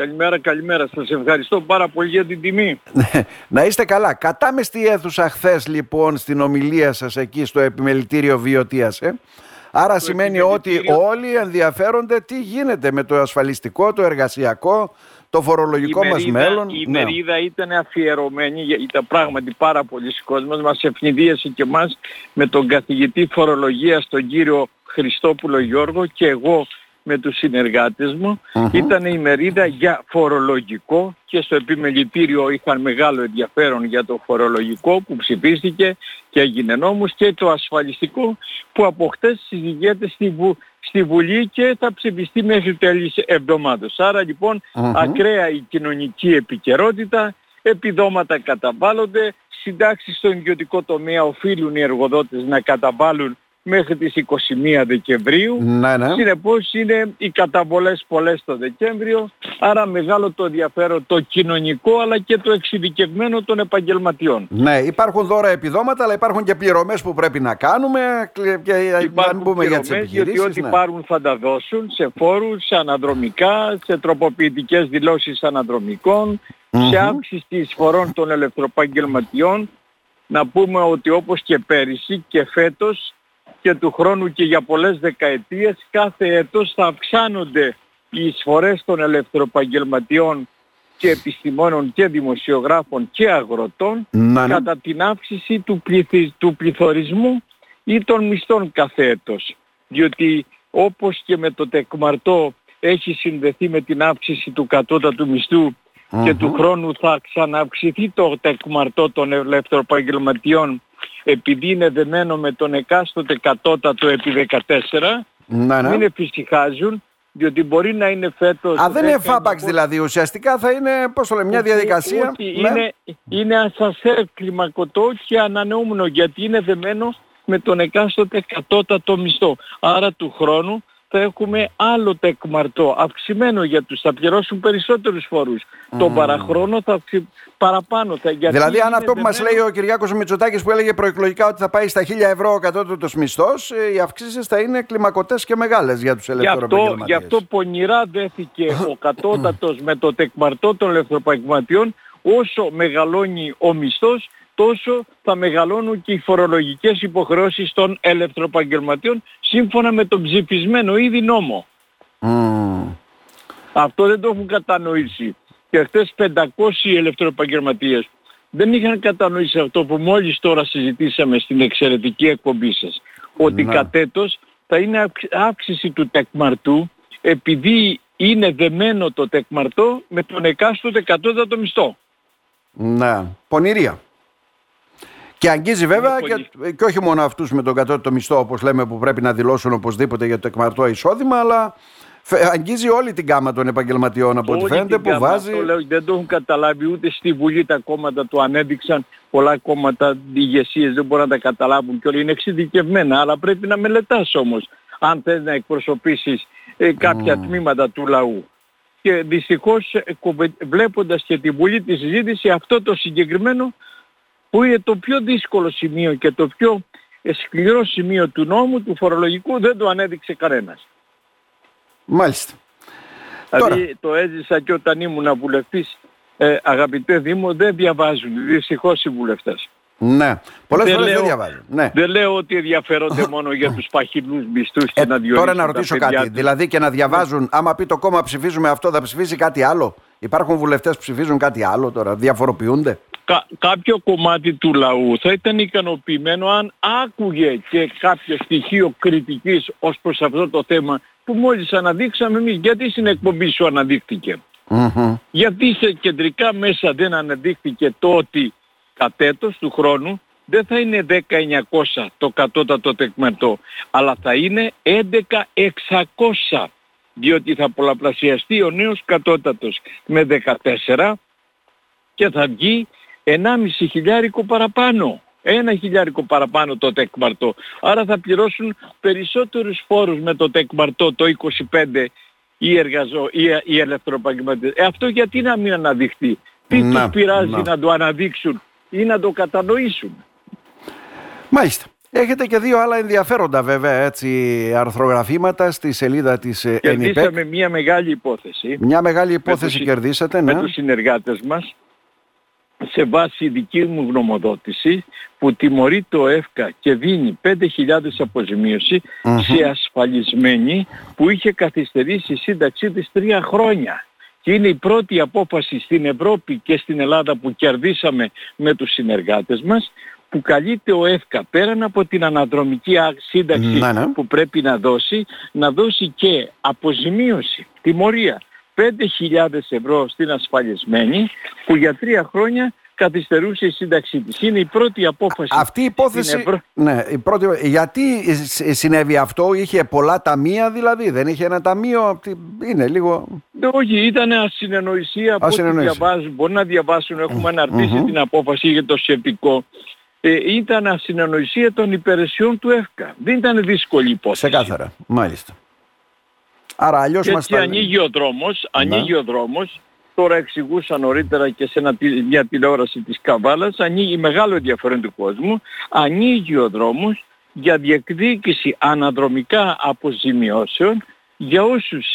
Καλημέρα, καλημέρα. Σας ευχαριστώ πάρα πολύ για την τιμή. να είστε καλά. Κατάμεστη αίθουσα χθες λοιπόν στην ομιλία σας εκεί στο επιμελητήριο Βιωτίας. Ε; Άρα σημαίνει ότι όλοι ενδιαφέρονται τι γίνεται με το ασφαλιστικό, το εργασιακό, το φορολογικό η μας μέλλον. Η ναι. μερίδα ήταν αφιερωμένη, ήταν πράγματι πάρα πολλοί κόσμος, μας ευνηδίασε και μας με τον καθηγητή φορολογίας τον κύριο Χριστόπουλο Γιώργο και εγώ με τους συνεργάτες μου. Ήταν η μερίδα για φορολογικό και στο επιμελητήριο είχαν μεγάλο ενδιαφέρον για το φορολογικό που ψηφίστηκε και έγινε νόμος και το ασφαλιστικό που από χτες συζητιέται στη, στη Βουλή και θα ψηφιστεί μέχρι τέλης εβδομάδος. Άρα λοιπόν ακραία η κοινωνική επικαιρότητα, επιδόματα καταβάλλονται, συντάξεις στον ιδιωτικό τομέα οφείλουν οι εργοδότες να καταβάλουν μέχρι τις 21 Δεκεμβρίου. Ναι, ναι. Συνεπώς είναι οι καταβολές πολλές το Δεκέμβριο, άρα μεγάλο το ενδιαφέρον το κοινωνικό αλλά και το εξειδικευμένο των επαγγελματιών. Ναι, υπάρχουν δώρα επιδόματα αλλά υπάρχουν και πληρωμές που πρέπει να κάνουμε και υπάρχουν μπούμε για τις επιχειρήσεις. Γιατί ό,τι ναι. πάρουν θα τα δώσουν σε φόρους, σε αναδρομικά, σε τροποποιητικές δηλώσεις αναδρομικών, σε αύξηση εισφορών των ελευθεροπαγγελματιών. Να πούμε ότι όπως και πέρυσι και φέτος και του χρόνου και για πολλές δεκαετίες κάθε έτος θα αυξάνονται οι εισφορές των ελευθεροπαγγελματιών και επιστημόνων και δημοσιογράφων και αγροτών ναι. κατά την αύξηση του, του πληθωρισμού ή των μισθών κάθε έτος. Διότι όπως και με το τεκμαρτό έχει συνδεθεί με την αύξηση του κατώτατου και του χρόνου θα ξαναυξηθεί το τεκμαρτό των ελευθεροπαγγελματιών επειδή είναι δεμένο με τον εκάστοτε κατώτατο επί 14, ναι, ναι. μην εφησυχάζουν, διότι μπορεί να είναι φέτος... Α, δεν είναι φάπαξ δηλαδή, ουσιαστικά θα είναι, πώς το λέμε, μια διαδικασία... Όχι, ναι. είναι, είναι ασασέρ κλιμακωτό και ανανεούμενο, γιατί είναι δεμένο με τον εκάστοτε κατώτατο μισθό. Άρα του χρόνου θα έχουμε άλλο τεκμαρτό, αυξημένο για τους, θα πληρώσουν περισσότερους φόρους. Mm. Τον παραχρόνο θα αυξη... παραπάνω. Θα... Γιατί δηλαδή αν αυτό που μας λέει ο Κυριάκος Μητσοτάκης που έλεγε προεκλογικά ότι θα πάει στα 1000 ευρώ ο κατώτατος μισθός, ε, οι αυξήσεις θα είναι κλιμακωτές και μεγάλες για τους ελευθεροπαγγελματίες. Γι' αυτό, γι αυτό πονηρά δέθηκε ο κατώτατος με το τεκμαρτό των ελευθεροπαγγελματιών όσο μεγαλώνει ο μισθός τόσο θα μεγαλώνουν και οι φορολογικές υποχρεώσεις των ελευθεροπαγγελματιών σύμφωνα με τον ψηφισμένο ήδη νόμο. Αυτό δεν το έχουν κατανοήσει. Και χθες 500 ελευθεροπαγγελματίες δεν είχαν κατανοήσει αυτό που μόλις τώρα συζητήσαμε στην εξαιρετική εκπομπή σας. Ότι ναι. κατέτος θα είναι αύξηση του τεκμαρτού επειδή είναι δεμένο το τεκμαρτό με τον εκάστοτε κατώτατο μισθό. Ναι, πονηρία. Και αγγίζει βέβαια και, και, όχι μόνο αυτούς με τον κατώτατο μισθό, όπως λέμε, που πρέπει να δηλώσουν οπωσδήποτε για το εκμαρτό εισόδημα, αλλά αγγίζει όλη την κάμα των επαγγελματιών από ό,τι φαίνεται που βάζει. Το λέω, δεν το έχουν καταλάβει ούτε στη Βουλή τα κόμματα το ανέδειξαν. Πολλά κόμματα ηγεσίες δεν μπορούν να τα καταλάβουν και όλα είναι εξειδικευμένα. Αλλά πρέπει να μελετάς όμως αν θες να εκπροσωπήσεις ε, κάποια mm. τμήματα του λαού. Και δυστυχώς ε, βλέποντας και τη Βουλή τη συζήτηση αυτό το συγκεκριμένο που είναι το πιο δύσκολο σημείο και το πιο σκληρό σημείο του νόμου, του φορολογικού, δεν το ανέδειξε κανένας. Μάλιστα. Δηλαδή το έζησα και όταν ήμουν βουλευτής, ε, αγαπητέ Δήμο, δεν διαβάζουν δυστυχώς οι βουλευτές. Ναι, πολλές φορές δεν διαβάζουν. Ναι. Δεν λέω ότι ενδιαφέρονται μόνο για τους παχυλούς μισθούς και ε, να διορίσουν Τώρα να ρωτήσω κάτι, δηλαδή και να διαβάζουν, άμα πει το κόμμα ψηφίζουμε αυτό, θα ψηφίσει κάτι άλλο; Υπάρχουν βουλευτές που ψηφίζουν κάτι άλλο τώρα, διαφοροποιούνται; Κάποιο κομμάτι του λαού θα ήταν ικανοποιημένο αν άκουγε και κάποιο στοιχείο κριτικής ως προς αυτό το θέμα που μόλις αναδείξαμε εμείς. Γιατί στην εκπομπή σου αναδείχθηκε; Γιατί σε κεντρικά μέσα δεν αναδείχθηκε το ότι κατέτος του χρόνου δεν θα είναι 10.900 το κατώτατο τεκμετό, αλλά θα είναι 11.600 διότι θα πολλαπλασιαστεί ο νέος κατώτατος με 14 και θα βγει 1,5 χιλιάρικο παραπάνω. Ένα χιλιάρικο παραπάνω το τεκμαρτό. Άρα θα πληρώσουν περισσότερους φόρους με το τεκμαρτό το 25 οι, εργαζό, οι, οι ελευθεροπαγγελματίες. Ε, αυτό γιατί να μην αναδειχθεί; Τι να, τους πειράζει να. να το αναδείξουν ή να το κατανοήσουν; Μάλιστα. Έχετε και δύο άλλα ενδιαφέροντα βέβαια έτσι αρθρογραφήματα στη σελίδα της ΕΝΙΠΕΚ. Κερδίσαμε μια μεγάλη υπόθεση. Μια μεγάλη υπόθεση με κερδίσατε, ναι. Με τους συνεργάτες μας σε βάση δική μου γνωμοδότηση που τιμωρεί το ΕΦΚΑ και δίνει 5.000 αποζημίωση σε ασφαλισμένη που είχε καθυστερήσει η σύνταξή της τρία χρόνια. Και είναι η πρώτη απόφαση στην Ευρώπη και στην Ελλάδα που κερδίσαμε με τους συνεργάτες μας που καλείται ο ΕΦΚΑ πέραν από την αναδρομική σύνταξη ναι, ναι. που πρέπει να δώσει, να δώσει και αποζημίωση, τιμωρία 5.000 ευρώ στην ασφαλισμένη που για τρία χρόνια καθυστερούσε η σύνταξή της. Είναι η πρώτη απόφαση. Αυτή η υπόθεση, ναι, η πρώτη... γιατί συνέβη αυτό, είχε πολλά ταμεία δηλαδή, δεν είχε ένα ταμείο, είναι λίγο... Όχι, ήταν ασυνεννοησία, ασυνεννοησία. που διαβάζουν, μπορεί να διαβάσουν, έχουμε αναρτήσει την απόφαση για το σχετικό. Ε, ήταν ασυνεννοησία των υπηρεσιών του ΕΦΚΑ. Δεν ήταν δύσκολη υπόθεση. Ξεκάθαρα, μάλιστα. Άρα αλλιώς και έτσι ανοίγει ο δρόμος, ανοίγει ο δρόμος, τώρα εξηγούσα νωρίτερα και σε ένα, μια τηλεόραση της Καβάλας, ανοίγει μεγάλο ενδιαφέρον του κόσμου, ανοίγει ο δρόμος για διεκδίκηση αναδρομικά αποζημιώσεων για όσους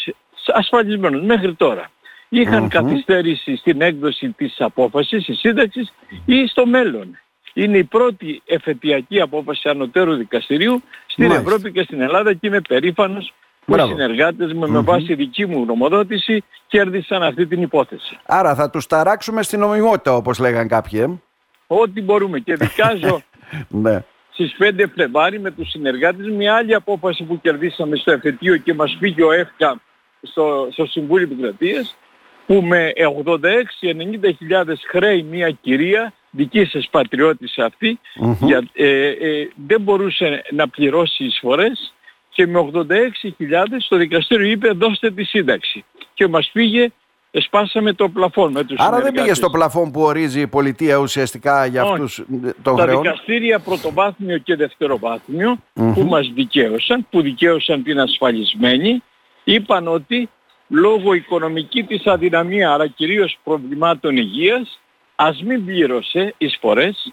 ασφαλισμένους. Μέχρι τώρα είχαν καθυστέρηση στην έκδοση της απόφασης, της σύνταξης ή στο μέλλον. Είναι η πρώτη εφετειακή απόφαση ανωτέρου δικαστηρίου στην Ευρώπη και στην Ελλάδα και είμαι περήφανος που οι συνεργάτες μου με βάση δική μου γνωμοδότηση κέρδισαν αυτή την υπόθεση. Άρα θα τους ταράξουμε στην νομιμότητα όπως λέγαν κάποιοι. Ε; Ό,τι μπορούμε και δικάζω ναι. στις 5 Φλεβάρι με τους συνεργάτες μια άλλη απόφαση που κερδίσαμε στο εφετείο και μας φύγει ο ΕΦΚΑ στο, στο Συμβούλιο Επικρατείας που με 86-90 χιλιάδες χρέη μια κυρία δική σας πατριώτης αυτή για, ε, ε, δεν μπορούσε να πληρώσει εισφορές και με 86.000 το δικαστήριο είπε δώστε τη σύνταξη. Και μας πήγε, σπάσαμε το πλαφόν με τους Άρα δεν πήγε στο πλαφόν που ορίζει η πολιτεία ουσιαστικά για αυτούς το χρεών. Τα δικαστήρια πρωτοβάθμιο και δευτεροβάθμιο που μας δικαίωσαν, που δικαίωσαν την ασφαλισμένη, είπαν ότι λόγω οικονομική της αδυναμία, αλλά κυρίως προβλημάτων υγείας, ας μην πλήρωσε εισφορές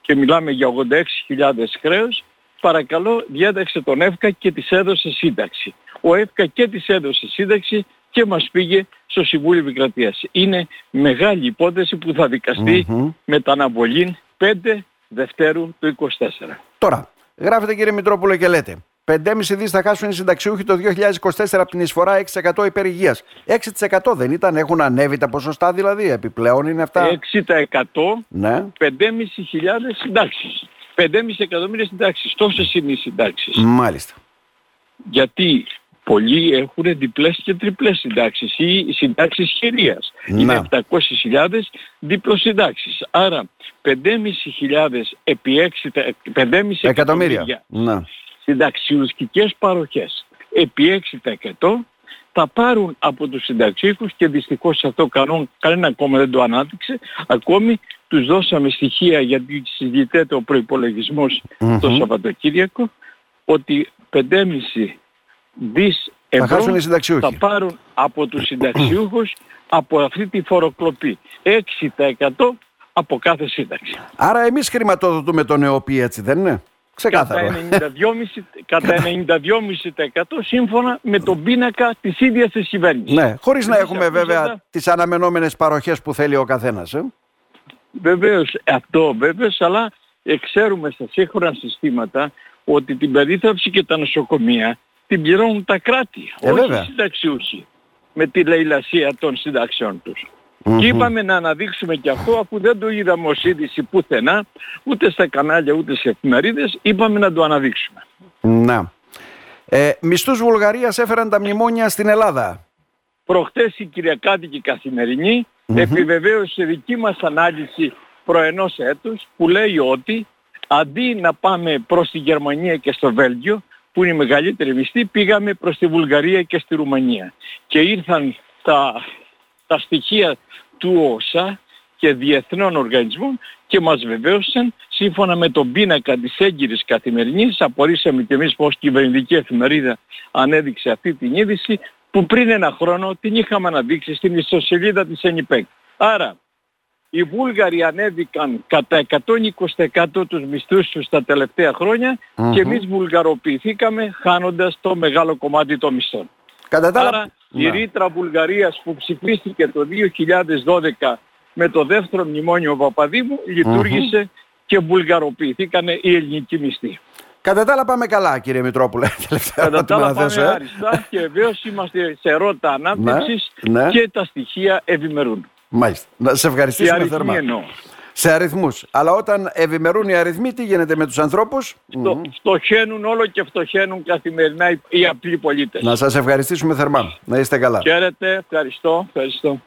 και μιλάμε για 86.000 χρέος παρακαλώ διέταξε τον ΕΦΚΑ και της έδωσε σύνταξη. Ο ΕΦΚΑ και της έδωσε σύνταξη και μας πήγε στο Συμβούλιο Επικρατείας. Είναι μεγάλη υπόθεση που θα δικαστεί mm-hmm. με τα αναβολή 5 Δευτέρου του 24. Τώρα, γράφετε κύριε Μητρόπουλο και λέτε 5,5 δις θα χάσουν οι συνταξιούχοι το 2024 από την εισφορά 6% υπερηγείας. 6% δεν ήταν, έχουν ανέβει τα ποσοστά δηλαδή, επιπλέον είναι αυτά; 6% ναι. 5,5 συντάξεις. 5,5 εκατομμύρια συντάξεις. Τόσες είναι οι συντάξεις. Μάλιστα. Γιατί πολλοί έχουν διπλές και τριπλές συντάξεις ή συντάξεις χειρίας. Ναι. Είναι 700.000 διπλοσυντάξεις. Άρα 5.500 επί 6, 5,5 εκατομμύρια ναι. συνταξιούσκικες παροχές επί 6% θα πάρουν από τους συνταξίχους και δυστυχώς αυτό κανόν, κανένα ακόμα δεν το ανάδειξε, ακόμη τους δώσαμε στοιχεία γιατί συζητείται ο προϋπολογισμός το Σαββατοκύριακο ότι 5,5 δις ευρώ θα, θα πάρουν από τους συνταξιούχους από αυτή τη φοροκλοπή. 6% από κάθε σύνταξη. Άρα εμείς χρηματοδοτούμε τον ΕΟΠΗ έτσι δεν είναι; Ξεκάθαρο. Κατά 92,5% σύμφωνα με τον πίνακα της ίδιας της κυβέρνησης. Ναι, χωρίς να έχουμε βέβαια τις αναμενόμενες παροχές που θέλει ο καθένας. Ε; Βεβαίως, αυτό βέβαιος, αλλά ξέρουμε στα σύγχρονα συστήματα ότι την περίθαψη και τα νοσοκομεία την πληρώνουν τα κράτη, ε, όχι οι συνταξιούχοι, με τη λαϊλασία των συνταξιών τους. Και είπαμε να αναδείξουμε και αυτό αφού δεν το είδαμε ως είδηση πουθενά, ούτε στα κανάλια ούτε σε εφημερίδες, είπαμε να το αναδείξουμε. Να. Ε, μισθούς Βουλγαρίας έφεραν τα μνημόνια στην Ελλάδα. Προχτές η Κυριακάτικη Καθημερινή mm-hmm. επιβεβαίωσε δική μας ανάλυση προενός έτους που λέει ότι αντί να πάμε προς τη Γερμανία και στο Βέλγιο που είναι η μεγαλύτερη μισθή πήγαμε προς τη Βουλγαρία και στη Ρουμανία και ήρθαν τα, τα στοιχεία του ΩΣΑ και διεθνών οργανισμών και μας βεβαίωσαν σύμφωνα με τον πίνακα της έγκυρης καθημερινής απορρίσαμε και εμείς πως κυβερνητική εφημερίδα ανέδειξε αυτή την είδηση που πριν ένα χρόνο την είχαμε αναδείξει στην ιστοσελίδα της ΕΝΙΠΕΚ. Άρα οι Βούλγαροι ανέβηκαν κατά 120% τους μισθούς τους τα τελευταία και εμείς βουλγαροποιηθήκαμε χάνοντας το μεγάλο κομμάτι των μισθών. Κατά τα Άρα η ναι. ρήτρα Βουλγαρίας που ψηφίστηκε το 2012 με το δεύτερο μνημόνιο Παπαδήμου λειτουργήσε και βουλγαροποιηθήκανε οι ελληνικοί μισθοί. Κατά τα άλλα πάμε καλά κύριε Μητρόπουλε. Τελευταία Κατά τα ερώτημα άλλα να θέσω, πάμε ε. άριστα και βεβαίως είμαστε σε ρότα ανάπτυξης Ναι, ναι. και τα στοιχεία ευημερούν. Μάλιστα. Να σε Οι ευχαριστήσουμε αριθμοί θερμά. εννοώ. Σε αριθμούς. Αλλά όταν ευημερούν οι αριθμοί, τι γίνεται με τους ανθρώπους; Στο, φτωχαίνουν όλο και φτωχαίνουν καθημερινά οι, οι απλοί πολίτες. Να σας ευχαριστήσουμε θερμά. Να είστε καλά. Χαίρετε, ευχαριστώ, ευχαριστώ.